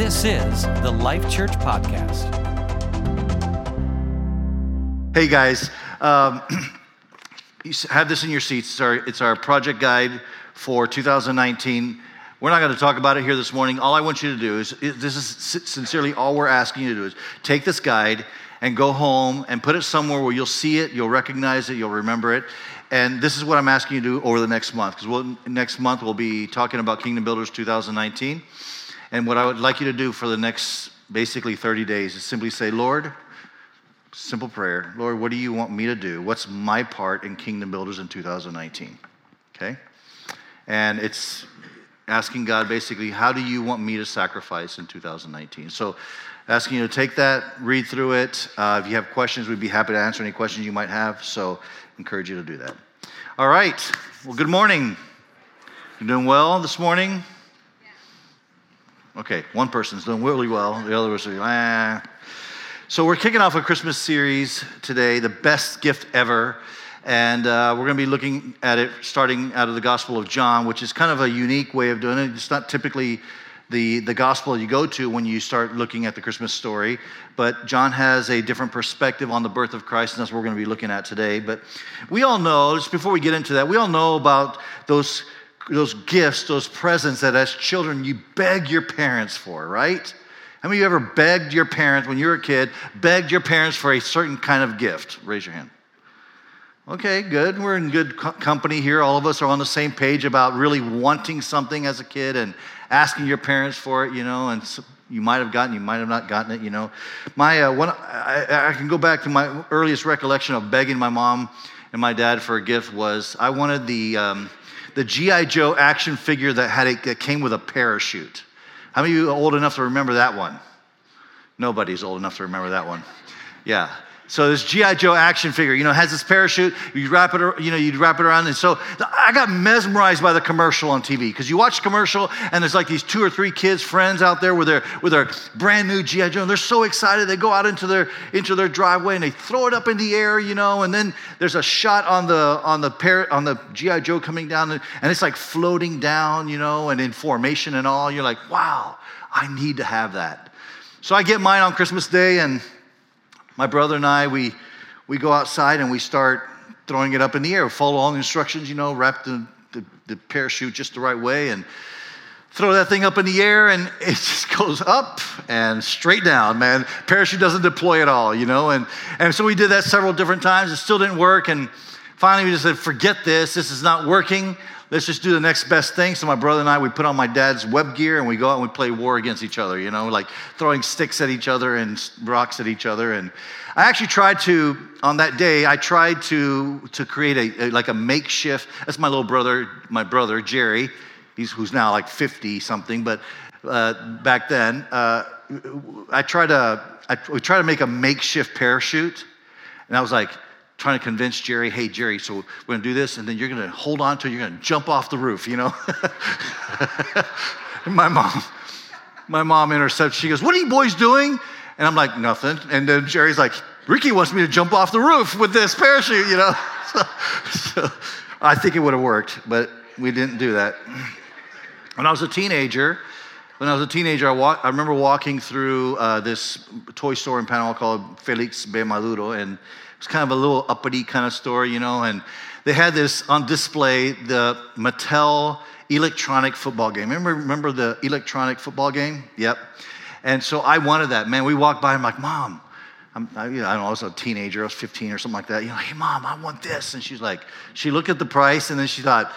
This is the Life Church Podcast. Hey guys, um, you have this in your seats. It's our, it's our project guide for 2019. We're not going to talk about it here this morning. All I want you to do is this is sincerely all we're asking you to do is take this guide and go home and put it somewhere where you'll see it, you'll recognize it, you'll remember it. And this is what I'm asking you to do over the next month, because we'll, next month we'll be talking about Kingdom Builders 2019. And what I would like you to do for the next basically 30 days is simply say, Lord, simple prayer, Lord, what do you want me to do? What's my part in Kingdom Builders in 2019? Okay? And it's asking God basically, how do you want me to sacrifice in 2019? So, asking you to take that, read through it. Uh, if you have questions, we'd be happy to answer any questions you might have. So, encourage you to do that. All right. Well, good morning. You're doing well this morning? Okay, one person's doing really well. The other was like, ah. So we're kicking off a Christmas series today, the best gift ever. And uh, we're going to be looking at it starting out of the Gospel of John, which is kind of a unique way of doing it. It's not typically the, the gospel you go to when you start looking at the Christmas story, but John has a different perspective on the birth of Christ, and that's what we're going to be looking at today. But we all know, just before we get into that, we all know about those those gifts, those presents that as children you beg your parents for, right? How many of you ever begged your parents when you were a kid, begged your parents for a certain kind of gift? Raise your hand. Okay, good. We're in good co- company here. All of us are on the same page about really wanting something as a kid and asking your parents for it, you know, and so you might have gotten, you might have not gotten it, you know. My uh, one, I, I can go back to my earliest recollection of begging my mom and my dad for a gift was I wanted the um, the G.I. Joe action figure that, had a, that came with a parachute. How many of you are old enough to remember that one? Nobody's old enough to remember that one. Yeah. So this GI Joe action figure, you know, has this parachute. You wrap it, you know, you wrap it around, and so I got mesmerized by the commercial on TV because you watch the commercial, and there's like these two or three kids, friends out there with their with their brand new GI Joe, and they're so excited. They go out into their into their driveway and they throw it up in the air, you know, and then there's a shot on the on the par- on the GI Joe coming down, and, and it's like floating down, you know, and in formation and all. You're like, wow, I need to have that. So I get mine on Christmas Day and my brother and I, we, we go outside and we start throwing it up in the air. Follow all the instructions, you know, wrap the, the, the parachute just the right way and throw that thing up in the air and it just goes up and straight down, man. Parachute doesn't deploy at all, you know? And, and so we did that several different times. It still didn't work. And finally we just said, forget this. This is not working let's just do the next best thing. So my brother and I, we put on my dad's web gear and we go out and we play war against each other, you know, like throwing sticks at each other and rocks at each other. And I actually tried to, on that day, I tried to, to create a, a like a makeshift, that's my little brother, my brother, Jerry, he's, who's now like 50 something, but uh, back then, uh, I tried to, I, we tried to make a makeshift parachute. And I was like, trying to convince Jerry, hey, Jerry, so we're going to do this, and then you're going to hold on to you're going to jump off the roof, you know? my mom, my mom intercepts, she goes, what are you boys doing? And I'm like, nothing. And then Jerry's like, Ricky wants me to jump off the roof with this parachute, you know? So, so I think it would have worked, but we didn't do that. When I was a teenager, when I was a teenager, I, walk, I remember walking through uh, this toy store in Panama called Felix B. Maduro, and it's kind of a little uppity kind of store, you know, and they had this on display, the Mattel electronic football game. Remember, remember the electronic football game? Yep. And so I wanted that. Man, we walked by, I'm like, Mom, I'm, I, you know, I don't know, I was a teenager, I was 15 or something like that. You know, hey, Mom, I want this. And she's like, she looked at the price and then she thought,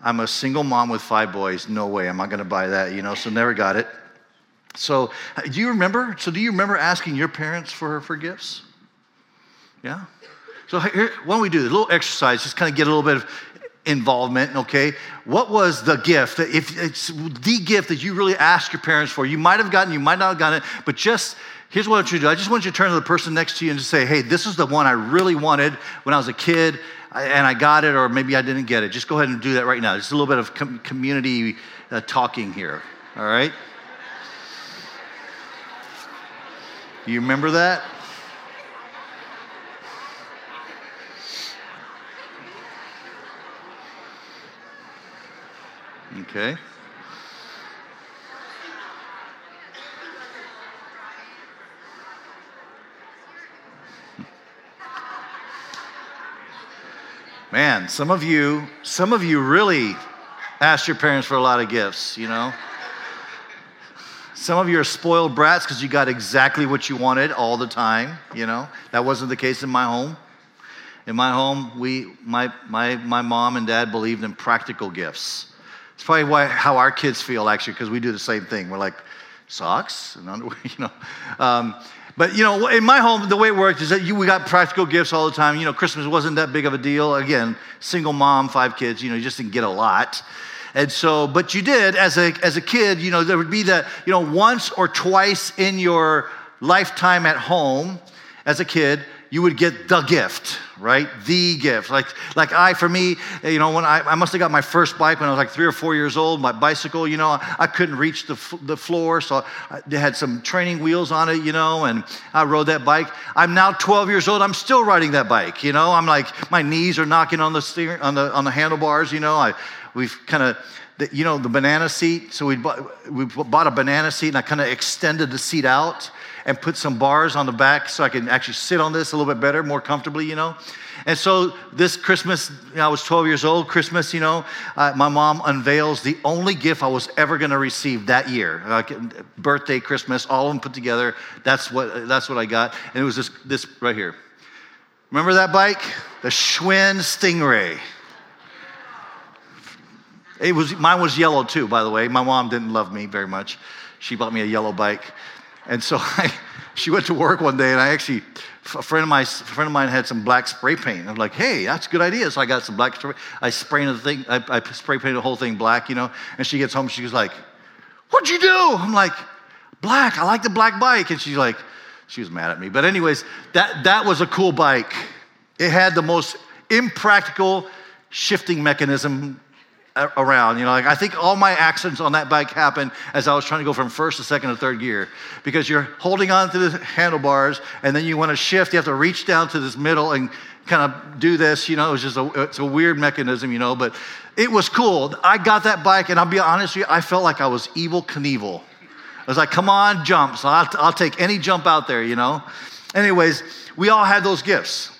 I'm a single mom with five boys. No way, am I going to buy that, you know, so never got it. So, uh, do you remember? So, do you remember asking your parents for, for gifts? Yeah? So here, why don't we do this? A little exercise, just kind of get a little bit of involvement, okay? What was the gift? If it's the gift that you really asked your parents for, you might have gotten, you might not have gotten it, but just here's what I want you to do. I just want you to turn to the person next to you and just say, hey, this is the one I really wanted when I was a kid and I got it, or maybe I didn't get it. Just go ahead and do that right now. Just a little bit of com- community uh, talking here, all right? You remember that? Okay. Man, some of you, some of you really asked your parents for a lot of gifts, you know? Some of you are spoiled brats because you got exactly what you wanted all the time, you know? That wasn't the case in my home. In my home, we, my, my, my mom and dad believed in practical gifts. It's probably why, how our kids feel, actually, because we do the same thing. We're like, socks and underwear, you know. Um, but you know, in my home, the way it worked is that you, we got practical gifts all the time. You know, Christmas wasn't that big of a deal. Again, single mom, five kids. You know, you just didn't get a lot. And so, but you did as a as a kid. You know, there would be that you know once or twice in your lifetime at home as a kid, you would get the gift, right? The gift. Like, like I, for me, you know, when I, I must have got my first bike when I was like three or four years old, my bicycle, you know, I couldn't reach the, the floor, so they had some training wheels on it, you know, and I rode that bike. I'm now 12 years old, I'm still riding that bike, you know, I'm like, my knees are knocking on the steering, on the, on the handlebars, you know, I, we've kind of, you know, the banana seat. So we bought, we bought a banana seat and I kind of extended the seat out and put some bars on the back so I can actually sit on this a little bit better, more comfortably, you know. And so this Christmas, I was 12 years old, Christmas, you know, uh, my mom unveils the only gift I was ever going to receive that year. Like birthday, Christmas, all of them put together. That's what, that's what I got. And it was this, this right here. Remember that bike? The Schwinn Stingray. It was, mine was yellow too, by the way. My mom didn't love me very much. She bought me a yellow bike. And so I, she went to work one day, and I actually, a friend of a friend of mine had some black spray paint. I'm like, hey, that's a good idea. So I got some black spray. I sprayed the thing. I, I spray painted the whole thing black, you know. And she gets home, she was like, "What'd you do?" I'm like, "Black. I like the black bike." And she's like, she was mad at me. But anyways, that that was a cool bike. It had the most impractical shifting mechanism around. You know, like I think all my accidents on that bike happened as I was trying to go from first to second to third gear because you're holding on to the handlebars and then you want to shift. You have to reach down to this middle and kind of do this. You know, it's just a, it's a weird mechanism, you know, but it was cool. I got that bike and I'll be honest with you, I felt like I was Evel Knievel. I was like, come on, jump. So I'll, I'll take any jump out there, you know. Anyways, we all had those gifts.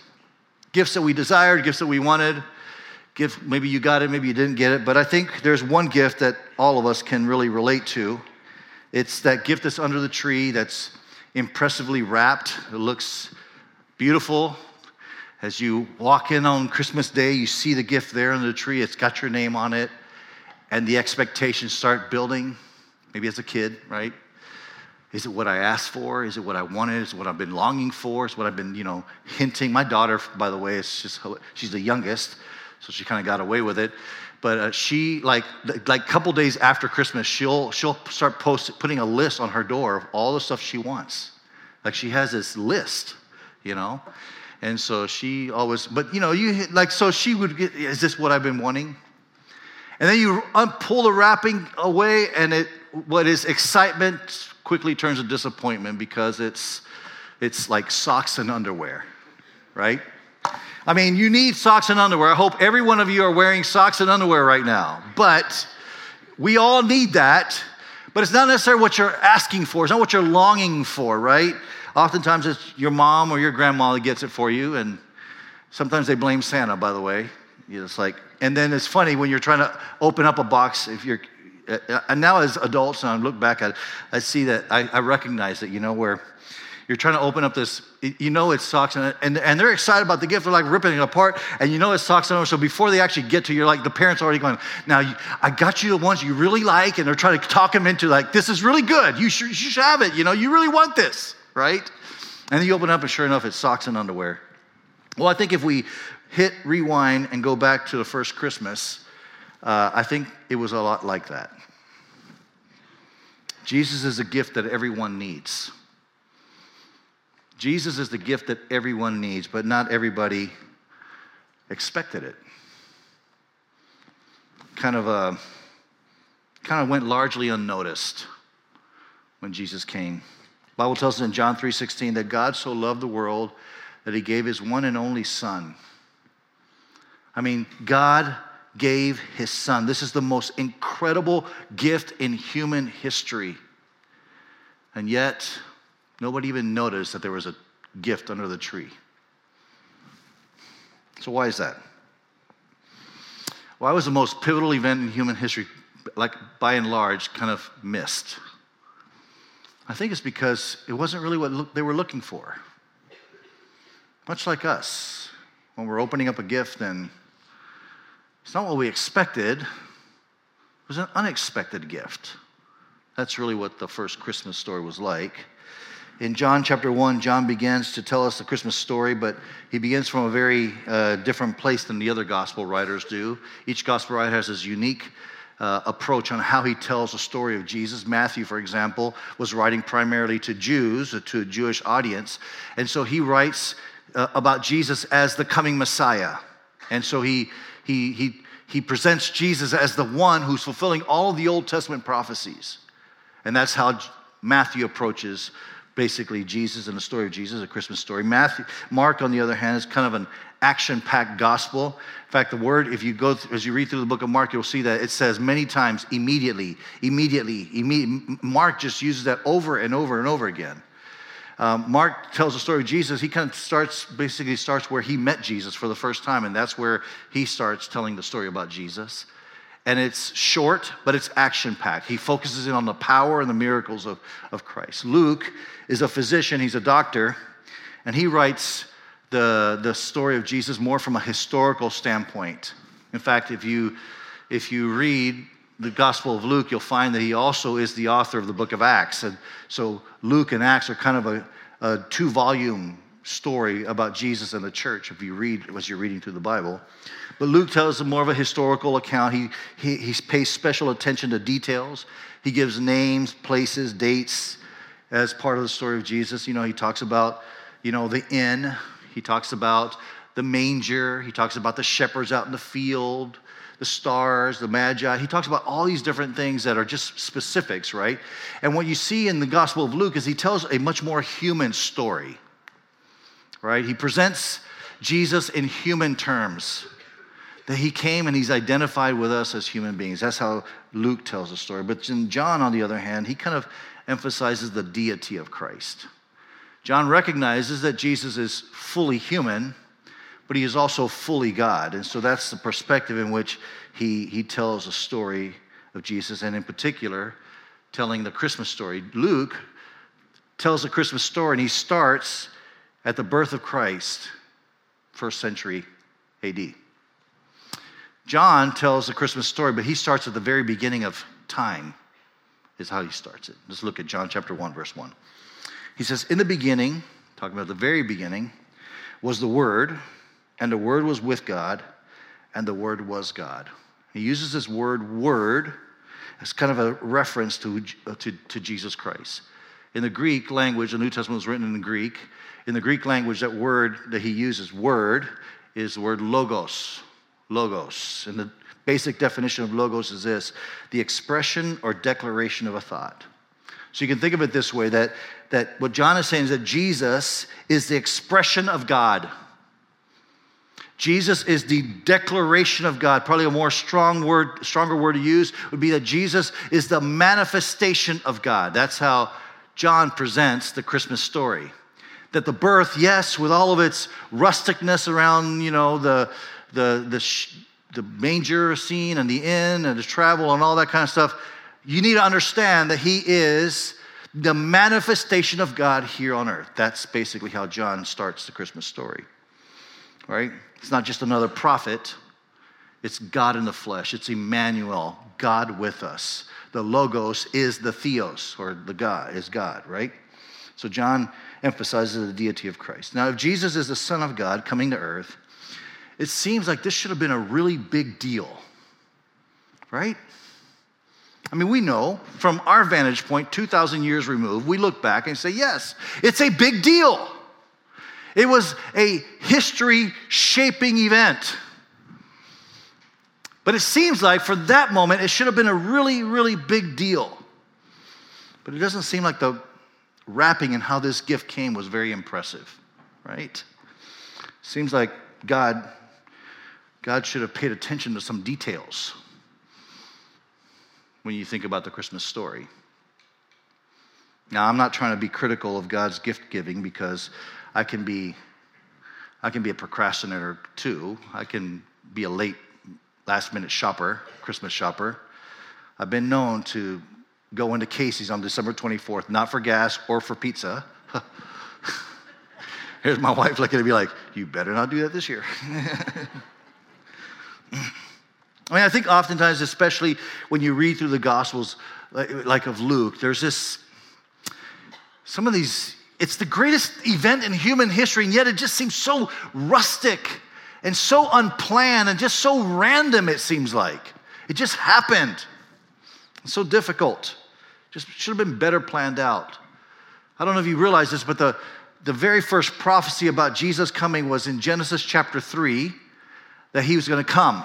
Gifts that we desired, gifts that we wanted gift, maybe you got it, maybe you didn't get it, but I think there's one gift that all of us can really relate to. It's that gift that's under the tree that's impressively wrapped. It looks beautiful. As you walk in on Christmas Day, you see the gift there under the tree. It's got your name on it, and the expectations start building. Maybe as a kid, right? Is it what I asked for? Is it what I wanted? Is it what I've been longing for? Is what I've been, you know, hinting? My daughter, by the way, is just she's the youngest so she kind of got away with it. But uh, she, like, like a couple days after Christmas, she'll, she'll start post, putting a list on her door of all the stuff she wants. Like she has this list, you know? And so she always, but you know, you like, so she would get, is this what I've been wanting? And then you pull the wrapping away, and it, what is excitement quickly turns to disappointment because it's, it's like socks and underwear, right? I mean, you need socks and underwear. I hope every one of you are wearing socks and underwear right now. But we all need that. But it's not necessarily what you're asking for, it's not what you're longing for, right? Oftentimes it's your mom or your grandma that gets it for you. And sometimes they blame Santa, by the way. It's like, and then it's funny when you're trying to open up a box, if you're, uh, and now as adults, and I look back at it, I see that I, I recognize that, you know, where you're trying to open up this, you know it's socks, and, and, and they're excited about the gift. They're like ripping it apart, and you know it's socks. And so before they actually get to you, you're like, the parents already going, now I got you the ones you really like, and they're trying to talk them into like, this is really good. You should, you should have it. You know, you really want this, right? And then you open up, and sure enough, it's socks and underwear. Well, I think if we hit rewind and go back to the first Christmas, uh, I think it was a lot like that. Jesus is a gift that everyone needs. Jesus is the gift that everyone needs, but not everybody expected it. Kind of, uh, kind of went largely unnoticed when Jesus came. The Bible tells us in John 3:16 that God so loved the world that he gave his one and only son. I mean, God gave his son. This is the most incredible gift in human history. And yet, Nobody even noticed that there was a gift under the tree. So, why is that? why was the most pivotal event in human history, like by and large, kind of missed? I think it's because it wasn't really what they were looking for. Much like us, when we're opening up a gift and it's not what we expected, it was an unexpected gift. That's really what the first Christmas story was like. In John chapter 1, John begins to tell us the Christmas story, but he begins from a very uh, different place than the other gospel writers do. Each gospel writer has his unique uh, approach on how he tells the story of Jesus. Matthew, for example, was writing primarily to Jews, uh, to a Jewish audience. And so he writes uh, about Jesus as the coming Messiah. And so he, he, he, he presents Jesus as the one who's fulfilling all the Old Testament prophecies. And that's how Matthew approaches basically Jesus and the story of Jesus, a Christmas story. Matthew, Mark, on the other hand, is kind of an action-packed gospel. In fact, the word, if you go as you read through the book of Mark, you'll see that it says many times immediately, immediately, immediately. Mark just uses that over and over and over again. Um, Mark tells the story of Jesus. He kind of starts, basically starts where he met Jesus for the first time, and that's where he starts telling the story about Jesus and it's short, but it's action packed. He focuses in on the power and the miracles of, of Christ. Luke is a physician, he's a doctor, and he writes the, the story of Jesus more from a historical standpoint. In fact, if you, if you read the Gospel of Luke, you'll find that he also is the author of the book of Acts. And so Luke and Acts are kind of a, a two volume story about Jesus and the church if you read as you're reading through the Bible. But Luke tells more of a historical account. He, he, he pays special attention to details. He gives names, places, dates as part of the story of Jesus. You know, he talks about, you know, the inn. He talks about the manger. He talks about the shepherds out in the field, the stars, the magi. He talks about all these different things that are just specifics, right? And what you see in the Gospel of Luke is he tells a much more human story, right? He presents Jesus in human terms that he came and he's identified with us as human beings. That's how Luke tells the story. But in John, on the other hand, he kind of emphasizes the deity of Christ. John recognizes that Jesus is fully human, but he is also fully God. And so that's the perspective in which he, he tells a story of Jesus, and in particular, telling the Christmas story. Luke tells the Christmas story, and he starts at the birth of Christ, first century AD. John tells the Christmas story, but he starts at the very beginning of time, is how he starts it. Let's look at John chapter 1, verse 1. He says, In the beginning, talking about the very beginning, was the Word, and the Word was with God, and the Word was God. He uses this word, word, as kind of a reference to, uh, to, to Jesus Christ. In the Greek language, the New Testament was written in Greek. In the Greek language, that word that he uses, word, is the word logos logos. And the basic definition of logos is this the expression or declaration of a thought. So you can think of it this way that, that what John is saying is that Jesus is the expression of God. Jesus is the declaration of God. Probably a more strong word, stronger word to use would be that Jesus is the manifestation of God. That's how John presents the Christmas story. That the birth, yes, with all of its rusticness around, you know, the, the, the, the manger scene and the inn and the travel and all that kind of stuff, you need to understand that he is the manifestation of God here on earth. That's basically how John starts the Christmas story. Right? It's not just another prophet, it's God in the flesh. It's Emmanuel, God with us. The logos is the theos, or the God, is God, right? So John emphasizes the deity of Christ. Now, if Jesus is the Son of God coming to earth, it seems like this should have been a really big deal, right? I mean, we know from our vantage point, 2,000 years removed, we look back and say, yes, it's a big deal. It was a history shaping event. But it seems like for that moment, it should have been a really, really big deal. But it doesn't seem like the wrapping and how this gift came was very impressive, right? Seems like God God should have paid attention to some details when you think about the Christmas story. Now, I'm not trying to be critical of God's gift giving because I can be I can be a procrastinator too. I can be a late last minute shopper, Christmas shopper, I've been known to go into Casey's on December 24th, not for gas or for pizza. Here's my wife looking at me like, you better not do that this year. I mean, I think oftentimes, especially when you read through the Gospels, like, of Luke, there's this, some of these, it's the greatest event in human history, and yet it just seems so rustic and so unplanned and just so random, it seems like. It just happened. It's so difficult. Just should have been better planned out. I don't know if you realize this, but the, the very first prophecy about Jesus coming was in Genesis chapter 3 that he was going to come.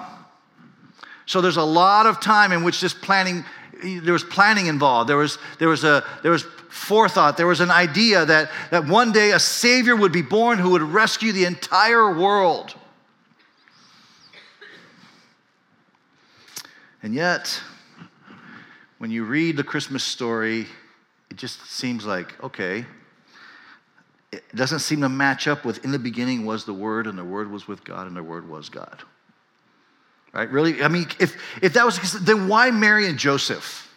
So there's a lot of time in which this planning, there was planning involved. There was, there was, a, there was forethought. There was an idea that, that one day a Savior would be born who would rescue the entire world. And yet, when you read the Christmas story, it just seems like, okay, it doesn't seem to match up with in the beginning was the Word, and the Word was with God, and the Word was God. Right? Really? I mean, if, if that was, then why Mary and Joseph?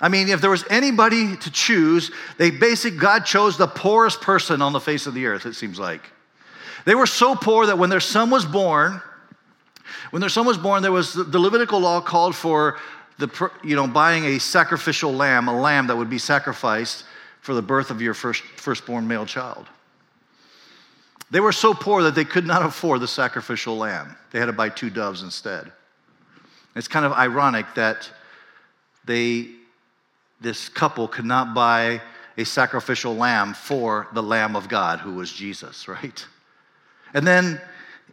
I mean, if there was anybody to choose, they basically, God chose the poorest person on the face of the earth, it seems like. They were so poor that when their son was born, when their son was born, there was the Levitical law called for the, you know, buying a sacrificial lamb, a lamb that would be sacrificed for the birth of your first, firstborn male child. They were so poor that they could not afford the sacrificial lamb. They had to buy two doves instead. It's kind of ironic that they, this couple could not buy a sacrificial lamb for the Lamb of God, who was Jesus, right? And then,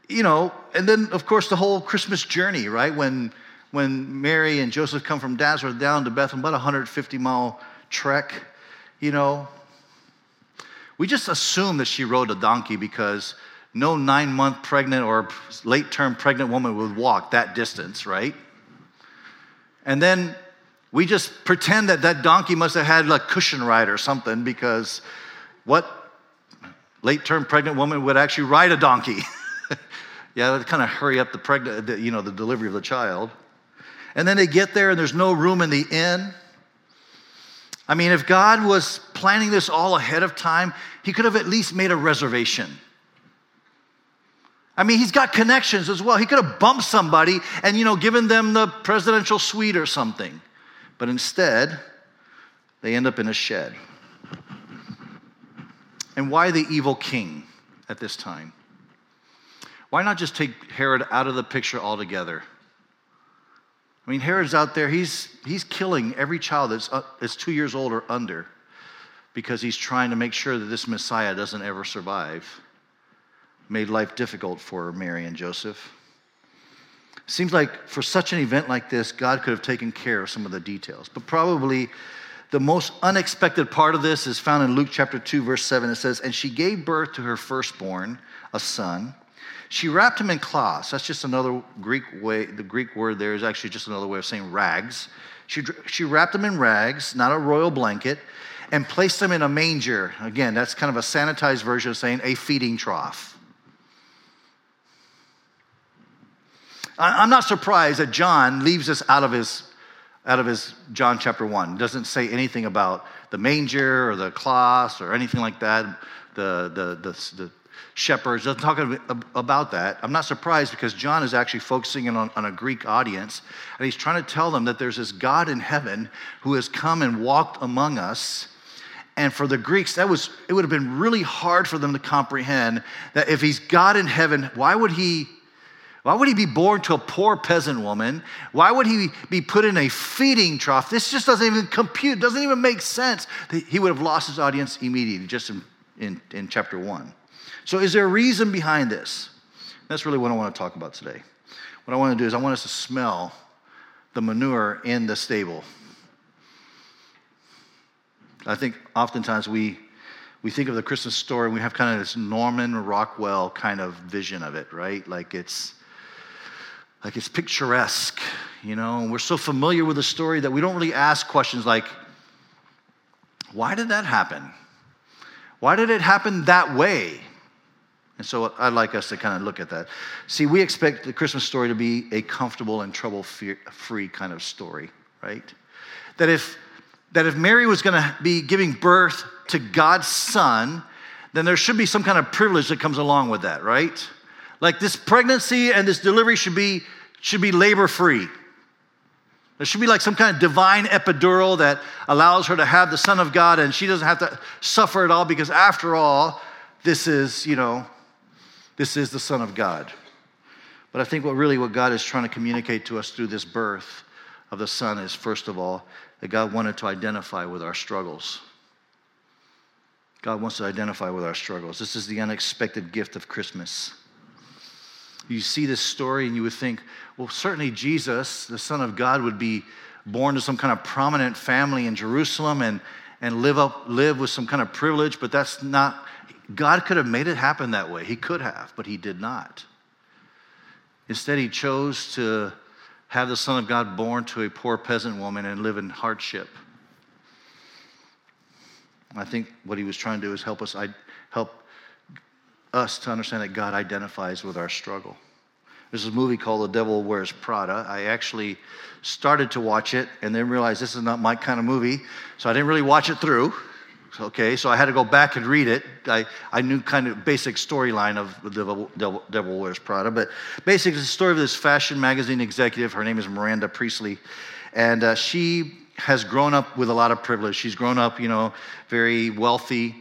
you know, and then of course the whole Christmas journey, right? When when Mary and Joseph come from Nazareth down to Bethlehem, about a 150 mile trek, you know, we just assume that she rode a donkey because no nine month pregnant or late term pregnant woman would walk that distance, right? And then we just pretend that that donkey must have had a cushion ride or something because what late term pregnant woman would actually ride a donkey? yeah, to kind of hurry up the pregnant, you know, the delivery of the child. And then they get there and there's no room in the inn. I mean, if God was planning this all ahead of time, He could have at least made a reservation. I mean, He's got connections as well. He could have bumped somebody and, you know, given them the presidential suite or something. But instead, they end up in a shed. And why the evil king at this time? Why not just take Herod out of the picture altogether? I mean, Herod's out there, he's, he's killing every child that's, uh, that's two years old or under because he's trying to make sure that this Messiah doesn't ever survive. Made life difficult for Mary and Joseph. Seems like for such an event like this, God could have taken care of some of the details. But probably the most unexpected part of this is found in Luke chapter 2, verse 7. It says, And she gave birth to her firstborn, a son. She wrapped him in cloths. That's just another Greek way. The Greek word there is actually just another way of saying rags. She, she wrapped him in rags, not a royal blanket, and placed him in a manger. Again, that's kind of a sanitized version of saying a feeding trough. I'm not surprised that John leaves us out of his out of his John chapter 1. Doesn't say anything about the manger or the cloths or anything like that. The, the, the, the shepherds, doesn't talk about that. I'm not surprised because John is actually focusing on, on a Greek audience, and he's trying to tell them that there's this God in heaven who has come and walked among us. And for the Greeks, that was it would have been really hard for them to comprehend that if he's God in heaven, why would he why would he be born to a poor peasant woman? Why would he be put in a feeding trough? This just doesn't even compute, doesn't even make sense. He would have lost his audience immediately, just in, in, in chapter one. So, is there a reason behind this? That's really what I want to talk about today. What I want to do is, I want us to smell the manure in the stable. I think oftentimes we, we think of the Christmas story and we have kind of this Norman Rockwell kind of vision of it, right? Like it's like it's picturesque, you know, and we're so familiar with the story that we don't really ask questions like, why did that happen? Why did it happen that way? And so I'd like us to kind of look at that. See, we expect the Christmas story to be a comfortable and trouble free kind of story, right? That if, that if Mary was going to be giving birth to God's son, then there should be some kind of privilege that comes along with that, right? Like this pregnancy and this delivery should be, should be labor free. There should be like some kind of divine epidural that allows her to have the Son of God and she doesn't have to suffer at all because, after all, this is, you know, this is the Son of God. But I think what really what God is trying to communicate to us through this birth of the Son is, first of all, that God wanted to identify with our struggles. God wants to identify with our struggles. This is the unexpected gift of Christmas. You see this story and you would think, well, certainly Jesus, the Son of God, would be born to some kind of prominent family in Jerusalem and, and live, up, live with some kind of privilege, but that's not, God could have made it happen that way. He could have, but He did not. Instead, He chose to have the Son of God born to a poor peasant woman and live in hardship. I think what He was trying to do is help us I help us to understand that God identifies with our struggle. There's a movie called The Devil Wears Prada. I actually started to watch it and then realized this is not my kind of movie, so I didn't really watch it through. Okay, so I had to go back and read it. I, I knew kind of basic storyline of The Devil, Devil, Devil Wears Prada, but basically it's the story of this fashion magazine executive. Her name is Miranda Priestly, and uh, she has grown up with a lot of privilege. She's grown up, you know, very wealthy.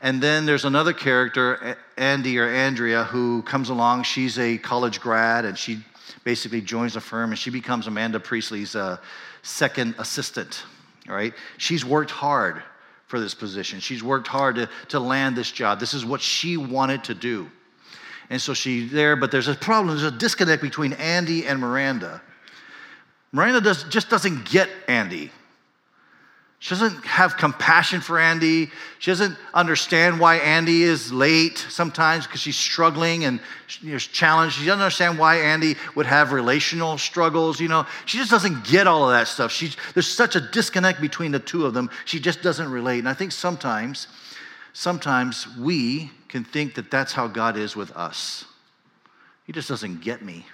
And then there's another character, Andy or Andrea, who comes along. She's a college grad and she basically joins the firm and she becomes Amanda Priestly's uh, second assistant. Right? She's worked hard for this position. She's worked hard to, to land this job. This is what she wanted to do. And so she's there, but there's a problem. There's a disconnect between Andy and Miranda. Miranda does, just doesn't get Andy. She doesn't have compassion for Andy. She doesn't understand why Andy is late sometimes because she's struggling and know, challenged. She doesn't understand why Andy would have relational struggles. You know, she just doesn't get all of that stuff. There's such a disconnect between the two of them. She just doesn't relate. And I think sometimes, sometimes we can think that that's how God is with us. He just doesn't get me.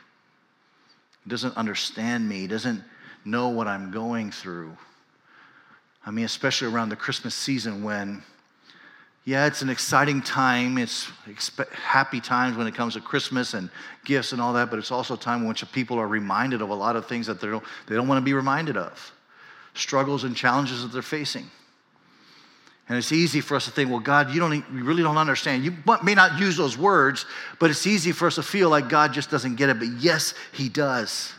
He doesn't understand me. He doesn't know what I'm going through. I mean, especially around the Christmas season when, yeah, it's an exciting time. It's happy times when it comes to Christmas and gifts and all that, but it's also a time in which people are reminded of a lot of things that they don't, they don't want to be reminded of struggles and challenges that they're facing. And it's easy for us to think, well, God, you, don't, you really don't understand. You may not use those words, but it's easy for us to feel like God just doesn't get it. But yes, He does.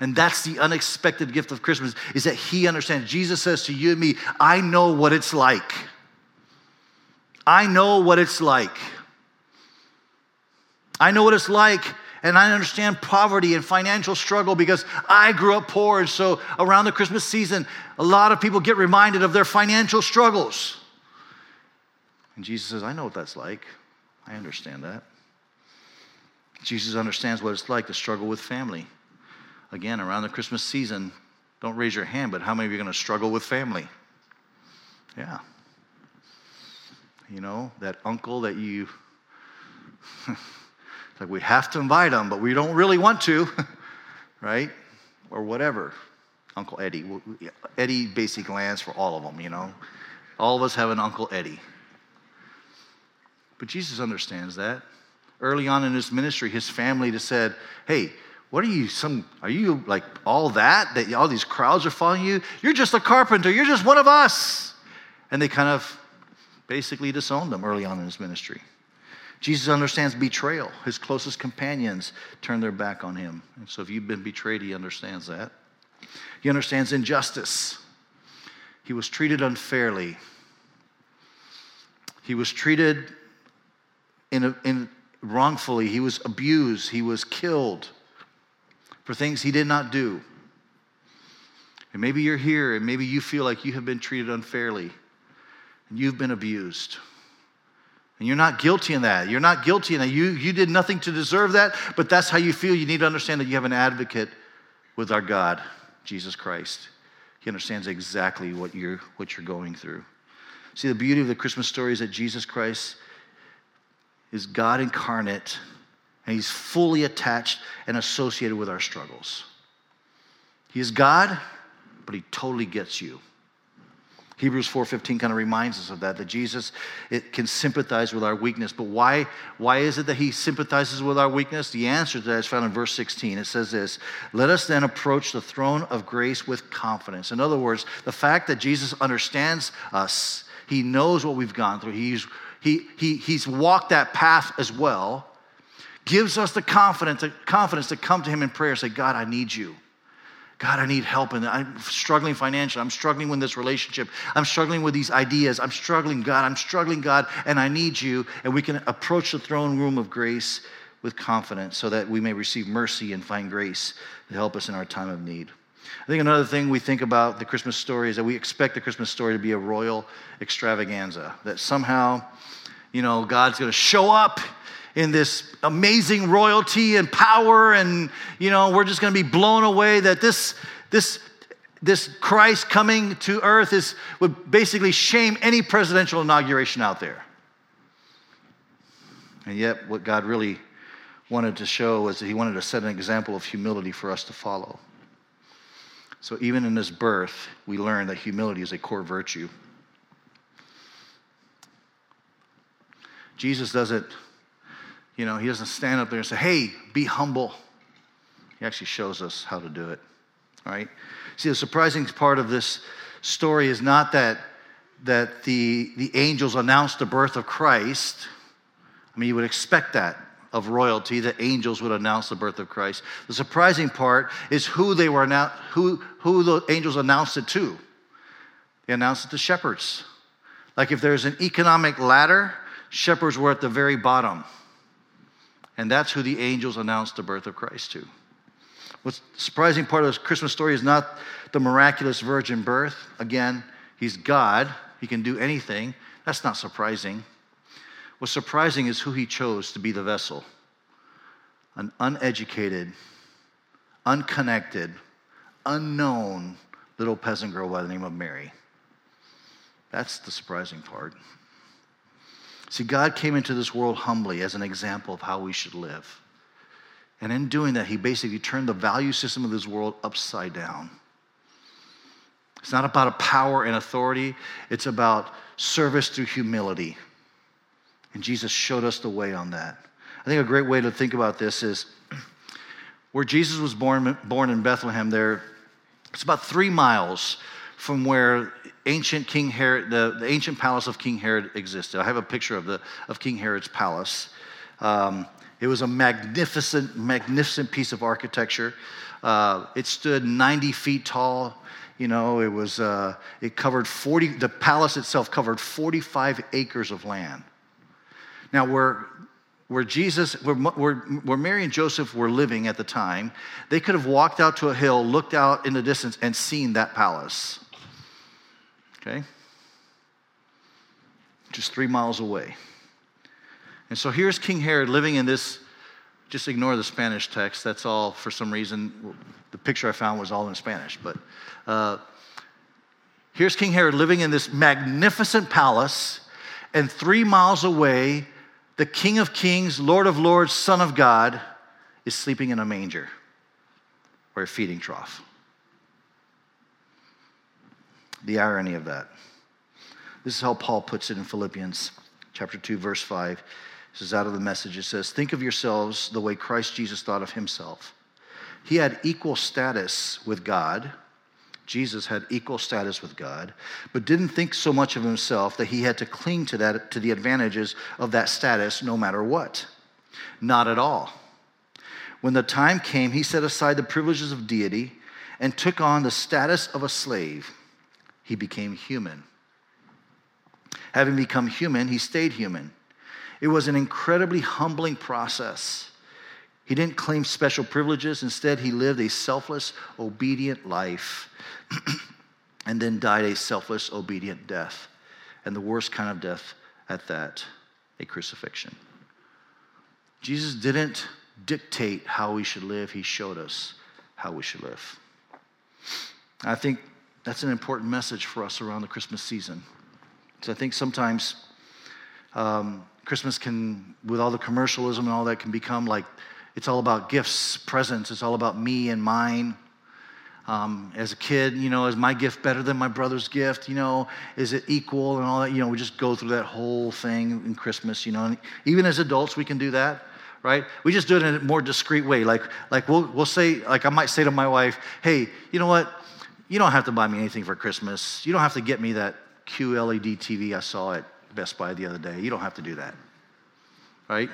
And that's the unexpected gift of Christmas is that he understands. Jesus says to you and me, I know what it's like. I know what it's like. I know what it's like and I understand poverty and financial struggle because I grew up poor. And so around the Christmas season, a lot of people get reminded of their financial struggles. And Jesus says, I know what that's like. I understand that. Jesus understands what it's like to struggle with family again, around the Christmas season, don't raise your hand, but how many of you are going to struggle with family? Yeah. You know, that uncle that you, like we have to invite them, but we don't really want to, right? Or whatever. Uncle Eddie. Eddie basically lands for all of them, you know. All of us have an Uncle Eddie. But Jesus understands that. Early on in his ministry, his family just said, hey, what are you, some, are you like all that? That all these crowds are following you? You're just a carpenter. You're just one of us. And they kind of basically disowned him early on in his ministry. Jesus understands betrayal. His closest companions turn their back on him. And so if you've been betrayed, he understands that. He understands injustice. He was treated unfairly. He was treated in, a, in wrongfully. He was abused. He was killed for things he did not do. And maybe you're here and maybe you feel like you have been treated unfairly and you've been abused. And you're not guilty in that. You're not guilty in that. You, you did nothing to deserve that, but that's how you feel. You need to understand that you have an advocate with our God, Jesus Christ. He understands exactly what you're, what you're going through. See, the beauty of the Christmas story is that Jesus Christ is God incarnate, and he's fully attached and associated with our struggles. He is God, but he totally gets you. Hebrews 4:15 kind of reminds us of that that Jesus it can sympathize with our weakness. But why why is it that he sympathizes with our weakness? The answer to that is found in verse 16. It says this, "Let us then approach the throne of grace with confidence." In other words, the fact that Jesus understands us, he knows what we've gone through. He's he, he he's walked that path as well. Gives us the confidence, the confidence to come to him in prayer and say, God, I need you. God, I need help, and I'm struggling financially. I'm struggling with this relationship. I'm struggling with these ideas. I'm struggling, God. I'm struggling, God, and I need you. And we can approach the throne room of grace with confidence so that we may receive mercy and find grace to help us in our time of need. I think another thing we think about the Christmas story is that we expect the Christmas story to be a royal extravaganza, that somehow, you know, God's going to show up in this amazing royalty and power and you know we're just going to be blown away that this this this christ coming to earth is would basically shame any presidential inauguration out there. And yet what god really wanted to show was that he wanted to set an example of humility for us to follow. So even in his birth we learn that humility is a core virtue. Jesus doesn't you know, he doesn't stand up there and say, hey, be humble. He actually shows us how to do it. All right? See, the surprising part of this story is not that, that the, the angels announced the birth of Christ. I mean, you would expect that of royalty, that angels would announce the birth of Christ. The surprising part is who they were annou- who, who the angels announced it to. They announced it to shepherds. Like if there's an economic ladder, shepherds were at the very bottom. And that's who the angels announced the birth of Christ to. What's surprising part of this Christmas story is not the miraculous virgin birth. Again, he's God, he can do anything. That's not surprising. What's surprising is who he chose to be the vessel an uneducated, unconnected, unknown little peasant girl by the name of Mary. That's the surprising part. See, God came into this world humbly as an example of how we should live. And in doing that, he basically turned the value system of this world upside down. It's not about a power and authority, it's about service through humility. And Jesus showed us the way on that. I think a great way to think about this is where Jesus was born, born in Bethlehem, there, it's about three miles from where ancient King Herod, the, the ancient palace of King Herod existed. I have a picture of, the, of King Herod's palace. Um, it was a magnificent, magnificent piece of architecture. Uh, it stood 90 feet tall. You know, it was, uh, it covered 40, the palace itself covered 45 acres of land. Now, where, where Jesus, where, where, where Mary and Joseph were living at the time, they could have walked out to a hill, looked out in the distance, and seen that palace. Okay? Just three miles away. And so here's King Herod living in this, just ignore the Spanish text. That's all, for some reason, the picture I found was all in Spanish. But uh, here's King Herod living in this magnificent palace, and three miles away, the King of Kings, Lord of Lords, Son of God, is sleeping in a manger or a feeding trough the irony of that. This is how Paul puts it in Philippians chapter 2 verse 5. This is out of the message. It says, "Think of yourselves the way Christ Jesus thought of himself. He had equal status with God. Jesus had equal status with God, but didn't think so much of himself that he had to cling to that to the advantages of that status no matter what. Not at all. When the time came, he set aside the privileges of deity and took on the status of a slave." He became human. Having become human, he stayed human. It was an incredibly humbling process. He didn't claim special privileges. Instead, he lived a selfless, obedient life and then died a selfless, obedient death. And the worst kind of death at that a crucifixion. Jesus didn't dictate how we should live, he showed us how we should live. I think that's an important message for us around the Christmas season. Because I think sometimes um, Christmas can, with all the commercialism and all that, can become like it's all about gifts, presents. It's all about me and mine. Um, as a kid, you know, is my gift better than my brother's gift? You know, is it equal and all that? You know, we just go through that whole thing in Christmas, you know. And even as adults, we can do that, right? We just do it in a more discreet way. Like, like we'll, we'll say, like I might say to my wife, hey, you know what? You don't have to buy me anything for Christmas. You don't have to get me that QLED TV I saw at Best Buy the other day. You don't have to do that, right?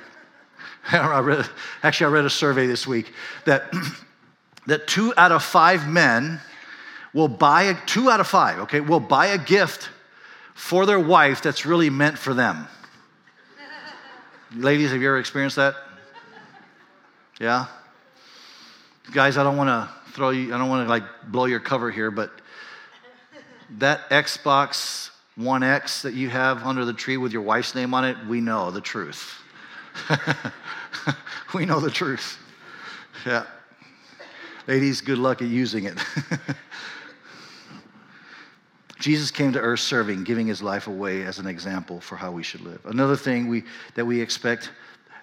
I read, actually, I read a survey this week that that two out of five men will buy a, two out of five, okay, will buy a gift for their wife that's really meant for them. Ladies, have you ever experienced that? Yeah? Guys, I don't want to throw you, I don't want to like blow your cover here, but that Xbox One X that you have under the tree with your wife's name on it, we know the truth. we know the truth. Yeah. Ladies, good luck at using it. Jesus came to earth serving, giving his life away as an example for how we should live. Another thing we, that we expect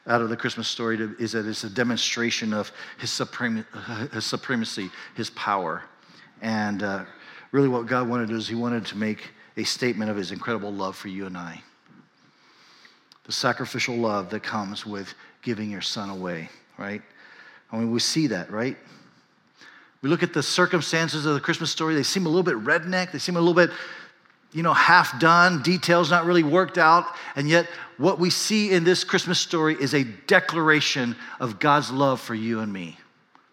out of the Christmas story to, is that it's a demonstration of his, supreme, his supremacy, his power. And uh, really, what God wanted to do is he wanted to make a statement of his incredible love for you and I. The sacrificial love that comes with giving your son away, right? I mean, we see that, right? We look at the circumstances of the Christmas story, they seem a little bit redneck, they seem a little bit, you know, half done, details not really worked out. And yet, what we see in this Christmas story is a declaration of God's love for you and me.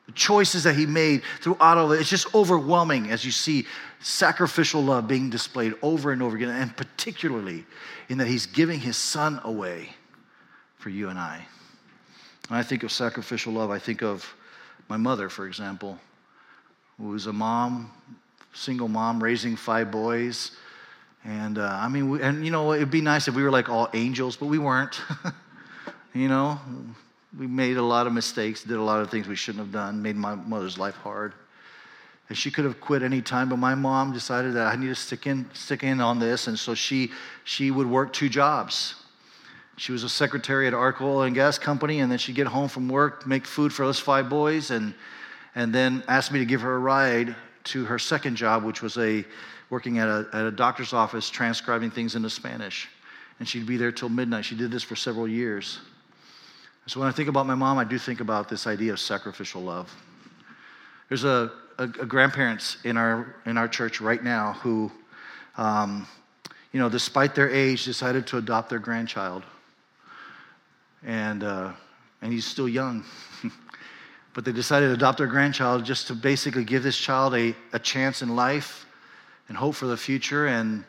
The choices that He made through all of it, it's just overwhelming as you see sacrificial love being displayed over and over again, and particularly in that He's giving His Son away for you and I. When I think of sacrificial love, I think of my mother, for example who was a mom, single mom, raising five boys. And uh, I mean, we, and you know, it'd be nice if we were like all angels, but we weren't. you know, we made a lot of mistakes, did a lot of things we shouldn't have done, made my mother's life hard. And she could have quit any time, but my mom decided that I need to stick in, stick in on this, and so she she would work two jobs. She was a secretary at Ark Oil and Gas Company, and then she'd get home from work, make food for us five boys, and and then asked me to give her a ride to her second job, which was a working at a, at a doctor's office transcribing things into Spanish. And she'd be there till midnight. She did this for several years. So when I think about my mom, I do think about this idea of sacrificial love. There's a, a, a grandparents in our in our church right now who, um, you know, despite their age, decided to adopt their grandchild. And uh, and he's still young. but they decided to adopt their grandchild just to basically give this child a, a chance in life and hope for the future. And,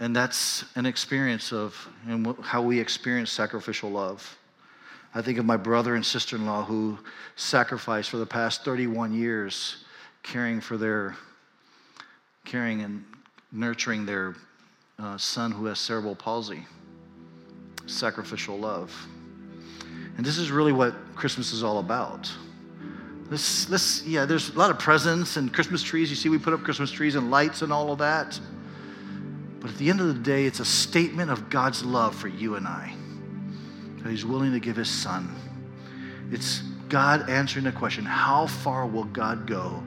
and that's an experience of and how we experience sacrificial love. I think of my brother and sister in law who sacrificed for the past 31 years caring for their, caring and nurturing their uh, son who has cerebral palsy. Sacrificial love. And this is really what Christmas is all about. Let's, let's, yeah, there's a lot of presents and Christmas trees. You see, we put up Christmas trees and lights and all of that. But at the end of the day, it's a statement of God's love for you and I. That He's willing to give His Son. It's God answering the question how far will God go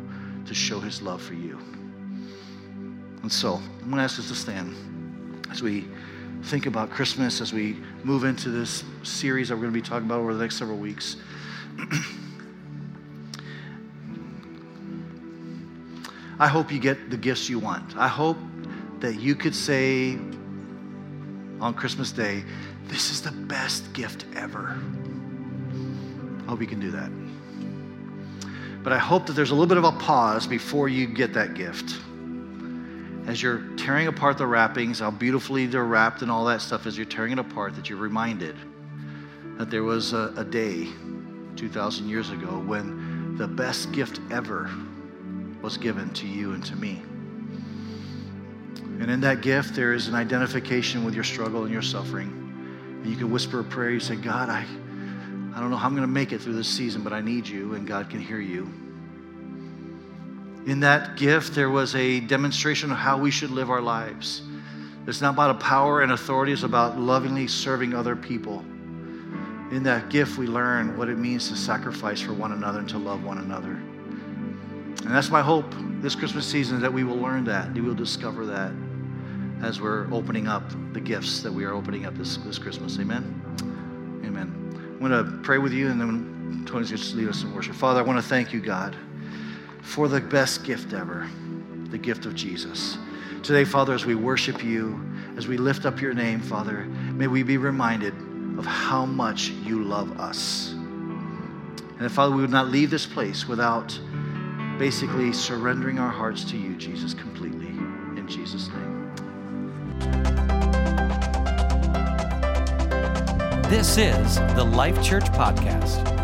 to show His love for you? And so, I'm going to ask us to stand as we think about Christmas as we move into this series that we're going to be talking about over the next several weeks. I hope you get the gifts you want. I hope that you could say on Christmas Day, This is the best gift ever. I hope you can do that. But I hope that there's a little bit of a pause before you get that gift as you're tearing apart the wrappings, how beautifully they're wrapped and all that stuff, as you're tearing it apart, that you're reminded that there was a, a day 2,000 years ago when the best gift ever was given to you and to me. And in that gift, there is an identification with your struggle and your suffering. And you can whisper a prayer. You say, God, I, I don't know how I'm going to make it through this season, but I need you, and God can hear you. In that gift, there was a demonstration of how we should live our lives. It's not about a power and authority, it's about lovingly serving other people. In that gift, we learn what it means to sacrifice for one another and to love one another. And that's my hope this Christmas season that we will learn that, we will discover that as we're opening up the gifts that we are opening up this, this Christmas. Amen? Amen. I'm going to pray with you and then Tony's going to lead us in worship. Father, I want to thank you, God, for the best gift ever, the gift of Jesus. Today, Father, as we worship you, as we lift up your name, Father, may we be reminded of how much you love us. And that, Father, we would not leave this place without basically surrendering our hearts to you, Jesus, completely. In Jesus' name. This is the Life Church Podcast.